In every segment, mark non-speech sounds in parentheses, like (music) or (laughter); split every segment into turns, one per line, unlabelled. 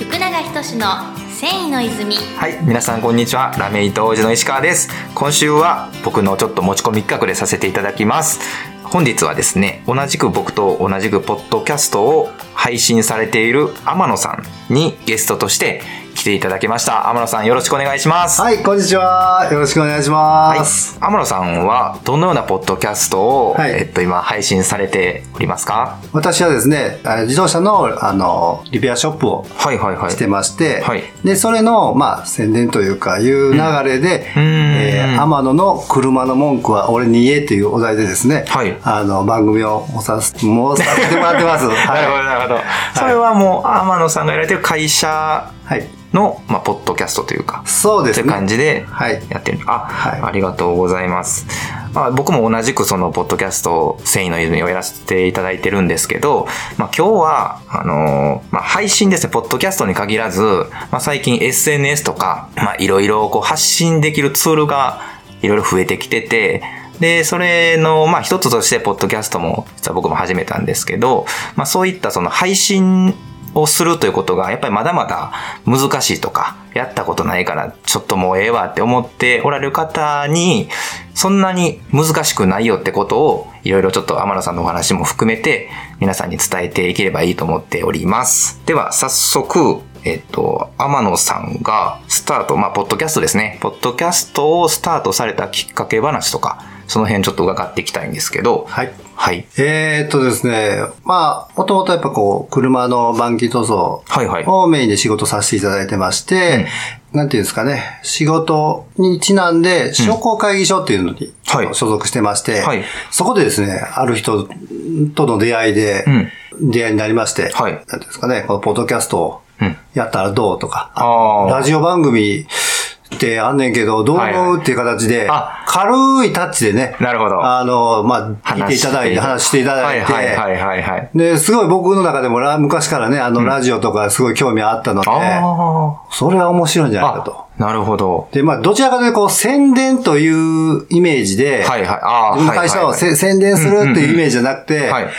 福永仁の繊維の泉
はい、皆さんこんにちは。ラメイト王子の石川です。今週は僕のちょっと持ち込み企画でさせていただきます。本日はですね、同じく僕と同じくポッドキャストを配信されている天野さんにゲストとして来ていただきました。天野さんよろしくお願いします。
はい、こんにちは。よろしくお願いします。
天野さんはどのようなポッドキャストを、
はい
えっと、今配信されておりますか？
私はですね、あ自動車の、あの、リペアショップを
はいはいはい。
してまして、
はい
で、それの、まあ、宣伝というか、いう流れで、
うん
えー天野の車の文句は俺に言えというお題でですね、
はい
あの、番組をもさす、もさせてもらってます。(laughs)
なるほど
は
なるほど。それはもう天野さんがやられてる会社
い。はい。
の、まあ、ポッドキャストというか、
そうですね。
という感じで
はい
やってる。あ、
はい
ありがとうございます。まあ、僕も同じくそのポッドキャスト、繊維の泉をやらせていただいてるんですけど、まあ、今日は、あのーまあ、配信ですね、ポッドキャストに限らず、まあ、最近 SNS とか、まあ、いろいろこう発信できるツールがいろいろ増えてきてて、で、それの、まあ、一つとして、ポッドキャストも、実は僕も始めたんですけど、まあ、そういったその配信をするということが、やっぱりまだまだ難しいとか、やったことないから、ちょっともうええわって思っておられる方に、そんなに難しくないよってことを、いろいろちょっと天野さんのお話も含めて、皆さんに伝えていければいいと思っております。では、早速、えっと、天野さんがスタート、まあ、ポッドキャストですね。ポッドキャストをスタートされたきっかけ話とか、その辺ちょっと伺っていきたいんですけど、
はい。
はい。
えー、っとですね、まあ、もともとやっぱこう、車の板金塗装
はいはい。
をメインで仕事させていただいてまして、なんていうんですかね、仕事にちなんで、商工会議所っていうのに
はい。
所属してまして、
はい。
そこでですね、ある人との出会いで、出会いになりまして、
はい。
なんていうんですかね、このポッドキャストを
うん。
やったらどうとか、ラジオ番組ってあんねんけど、どう思うっていう形で
あ、
軽いタッチでね、
なるほど
あの、まあ、聞いていただいて、話していただいて、
はいはいはいはいはい。
で、すごい僕の中でもラ昔からね、あの、ラジオとかすごい興味あったので、
あ
それは面白いんじゃない
あ。
かと。
あ、なるほど。
で、まあ、どちらかというと、こう、宣伝というイメージで、
はいはい。ああ、
自分の会社をせ、
はい
宣伝するっていうイメージじゃなくて、
はい。はい。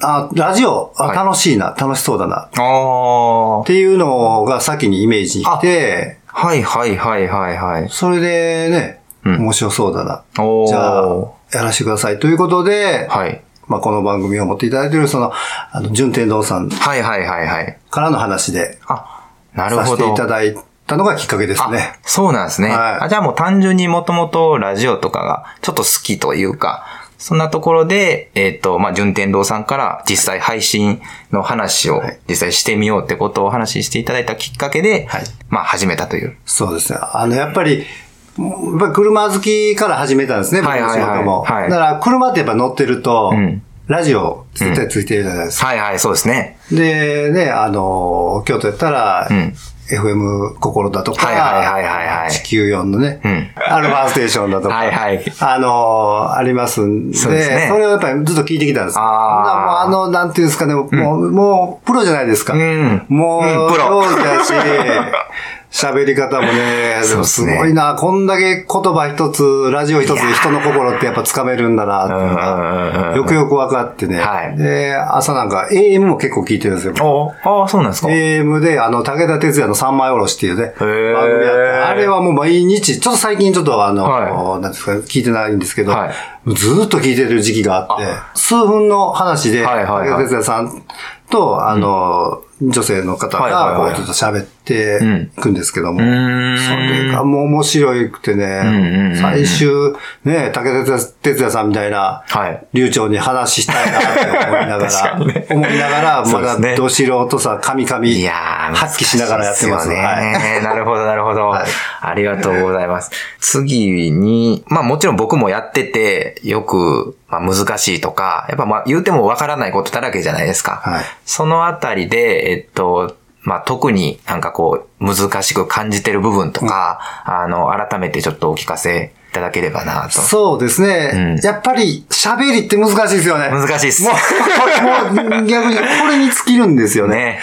あ、ラジオ、あ
はい
楽しいな、楽しそうだな、っ。ていうのが先にイメージに来て、
はいはいはいはいはい。
それでね、
うん
面白そうだな。じゃあ、やらせてくださいということで、
はい。
まあ、この番組を持っていただいている、その、あの、順天堂さん
はいはいはいはい。
からの話で、
あ、なる
させ
ほど。
ていただいたのがきっかけです
あ
ね。
そうなんですね。
はい
あじゃあもう単純にもともとラジオとかがちょっと好きというか、そんなところで、えっ、と、まあ、順天堂さんから実際配信の話を
はい
実際してみようってことをお話ししていただいたきっかけで、
はい
まあ、始めたという。
そうですね。あの、やっぱり、やっぱり車好きから始めたんですね、僕の仕事も。
はいはいはいはい
だから、車ってやっぱ乗ってると、
うん
ラジオ絶対ついてるじゃないですか。
はいはい、そうですね。
で、ね、あの、京都やったら、
うん
FM 心だとか、
はいはいはいはいはい。
地球4のね、
うん。
アルファステーションだとか、
はいはい。
あの、ありますんで、
そ
れをやっぱりずっと聞いてきたんです。よ。
あ
あの、なんていうんですかね、もう、もう、プロじゃないですか。
うん
もう、
うんプロ
だし、(laughs) 喋り方もね、(laughs)
すね。
すごいな、こんだけ言葉一つ、ラジオ一つで人の心ってやっぱ掴めるんだな、っていうの
うんうんうんうん。
が、よくよく分かってね。
はい。
で、朝なんか AM も結構聞いてるんですよ。
おああ、そうなんですか。
AM で、あの、武田鉄矢の三枚おろしっていうね、番
ー。
組やって、あれはもう毎日、ちょっと最近ちょっとあの、
は
なんですか、聞いてないんですけど、
はい。
ずーっと聞いてる時期があって、数分の話で、武田鉄矢さんと、あの、女性の方が、こ
はい
う、ちょっと喋っていくんですけども、それがもう面白くてね最終、ね、武田鉄矢さんみたいな、
はい。
流暢に話したいなって思いなが
ら (laughs)
思いながら、まだど素人さ、神々、
いやー、
発揮しながらやってます。
ね。
はい。
なるほど、なるほど、
はい。
ありがとうございます。次に、まあもちろん僕もやってて、よく、まあ難しいとか、やっぱまあ言うてもわからないことだらけじゃないですか。
はい。
そのあたりで、えっと、まあ特になんかこう、難しく感じてる部分とか、あの、改めてちょっとお聞かせいただければなと。
そうですね。
うん
やっぱり喋りって難しいですよね。
難しいっす。
もう、もう逆にこれに尽きるんですよね。
ね。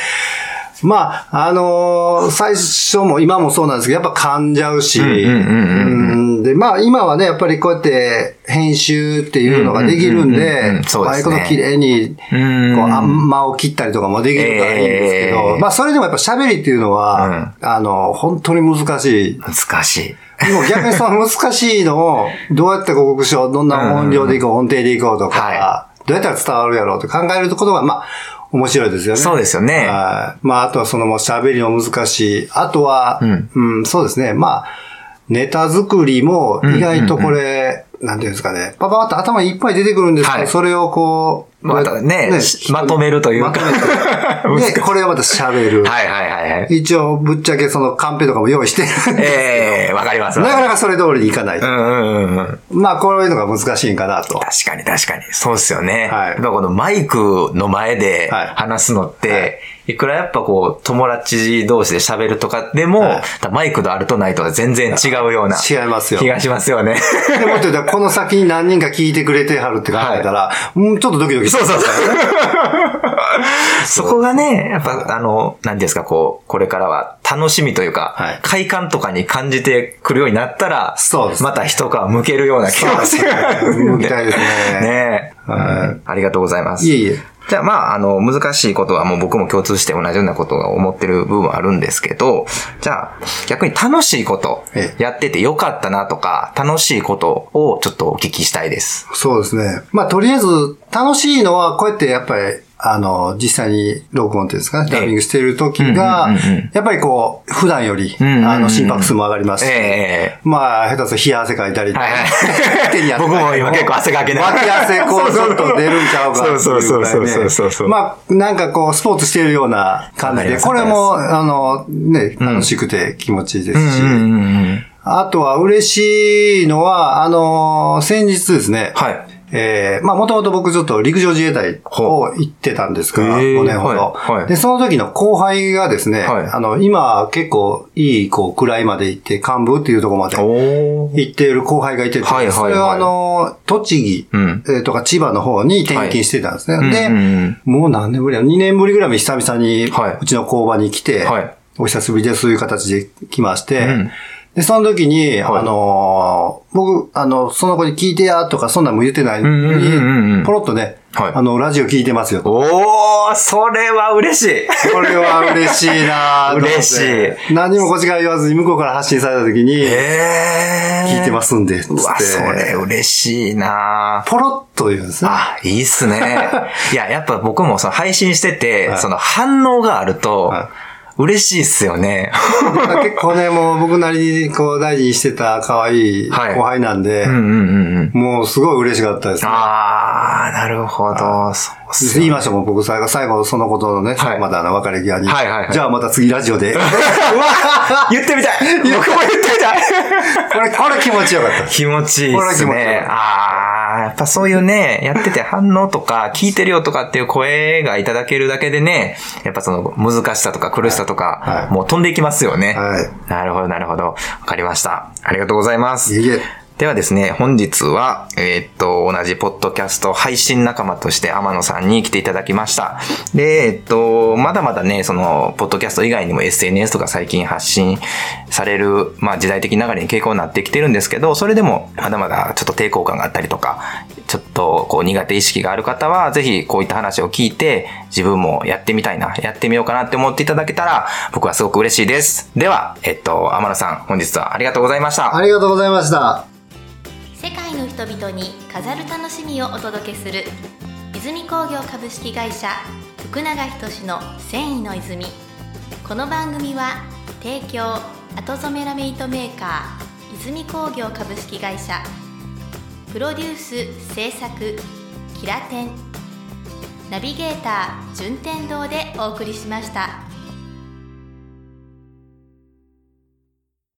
まあ、あのー最初も今もそうなんですけど、やっぱ噛んじゃうし、
うんうんうんうん
うんで、まあ今はね、やっぱりこうやって編集っていうのができるん
うんうんうん
で
うん、そうですね
マイクの綺麗に、
うん
こう、あん間を切ったりとかもできるからいいんですけど、
ええ
まあそれでもやっぱ喋りっていうのは、あの、本当に難しい。
難しい。
でも逆にその難しいのを、(laughs) どうやって広告しよう、どんな音量でいこう、音程でいこうとか、
は
どうやったら伝わるやろうと考えることが、まあ、面白いですよね。
そうですよね
はい。まあ、あとはそのもう喋りも難しい。あとは、
うん
うん、そうですね。まあ、ネタ作りも意外とこれ、なんていうんですかね。パパパッと頭いっぱい出てくるんですけど、
はい
それをこう、
またねまとめるというか
まとめて。(laughs) で、これをまた喋る。
はいはいはいはい。
一応、ぶっちゃけそのカンペとかも用意してるんですけど
ええわかります。
なかなかそれ通りにいかない。
うんうんうんうん。
まあ、こういうのが難しいんかなと。
確かに確かに。そうですよね。
はい
このマイクの前で
はい
話すのって、
はい
い、くらやっぱこう友達同士で喋るとかでも、
はい
マイクとあるとないとは全然違うような
違いますよ
気がしますよね。
でもっと言ったら、この先に何人か聞いてくれてはるって考えたら、(laughs) うん、ちょっとドキドキ
そうそうそう。
う。(laughs)
そこがね、やっぱあの、何ですか、こう、これからは楽しみというか、
はい。
快感とかに感じてくるようになったら、
そうです
また一皮向けるような気がす
そうですね。(laughs) 向きたいですね。
ね。うんありがとうございます。
いえいえ。
じゃあまあ、あの、難しいことはもう僕も共通して同じようなことが思ってる部分はあるんですけど、じゃあ逆に楽しいこと
ええ
やっててよかったなとか、楽しいことをちょっとお聞きしたいです。
そうですね。まあ、とりあえず、楽しいのは、こうやってやっぱり、あの、実際に録音っていうんですかね、
ええ。
ダビングしている時がやっぱりこう、普段より、あの、心拍数も上がります。し、
ええ
まあ、下手すると冷や汗かいたり (laughs) 手に
僕も今結構汗かけながら。
脇汗こうちょっと出るんちゃうか
そうそうそうそうそう
まあ、なんかこう、スポーツしているような感じで、これも、あの、ね、楽しくて気持ちいいですし。あとは嬉しいのは、あの、先日ですね、
はい。
えーまあ、もともと僕ちょっと陸上自衛隊を行ってたんですから、
へー
5年ほど、
はいはい。
で、その時の後輩がですね、
はい。
あの、今結構いい、こう、位まで行って、幹部っていうところまで。行っている後輩がいてて、
はいはいはい。
それはあの、栃木、とか千葉の方に転勤してたんですね。で、
はいうんうん。
もう何年ぶりや ?2 年ぶりぐらいに久々に
はい。う
ちの工場に来て、
はい。
お久しぶりですという形で来まして、
うん
で、その時に、
はい
あのー僕、あの、その子に聞いてやとか、そんなんも言ってないの
うんうんうんうん
に、ポロッとね、
はい
あの、ラジオ聞いてますよと。
おー、それは嬉しい。
これは嬉しいな (laughs)
嬉し
何もこっちから言わずに向こうから発信された時に、
えー。
聞いてますんで、つって。
うわ、それ嬉しいな
ポロッと言うんですね。
あ、いいっすね。(laughs) いや、やっぱ僕もその配信してて、
はい
その反応があると
は、
嬉しいっすよね。(laughs)
結構ね、もう僕なりにこう大事にしてた可愛い
はい
後輩なんで。もうすごい嬉しかったですね。
あー、なるほど。そう
言いましたもん、僕最後、最後そのことのね、
はい
またあの別れ際に、
はいはいはい
じゃあまた次ラジオで。(laughs)
言ってみたい (laughs) 僕も言ってみたい
これ、これ気持ちよかった。
気持ちいいっす
これは気持ち。
あー、やっぱそういうね、やってて反応とか、聞いてるよとかっていう声がいただけるだけでね、やっぱその難しさとか苦しさとか、
はいはい
もう飛んでいきますよね。
はい
なるほど、なるほど。わかりました。ありがとうございます。
いえいえ。
ではですね、本日は、えーっと、同じポッドキャスト配信仲間として天野さんに来ていただきました。で、えーっと、まだまだね、その、ポッドキャスト以外にも SNS とか最近発信される、まあ時代的流れに傾向になってきてるんですけど、それでもまだまだちょっと抵抗感があったりとか、ちょっとこう苦手意識がある方は、ぜひこういった話を聞いて、自分もやってみたいな、やってみようかなって思っていただけたら、僕はすごく嬉しいです。では、えっと、天野さん、本日はありがとうございました。
ありがとうございました。
人々に飾る楽しみをお届けする泉工業株式会社福永仁の繊維の泉。この番組は提供後染めラメイトメーカー泉工業株式会社。プロデュース制作キラテンナビゲーター順天堂でお送りしました。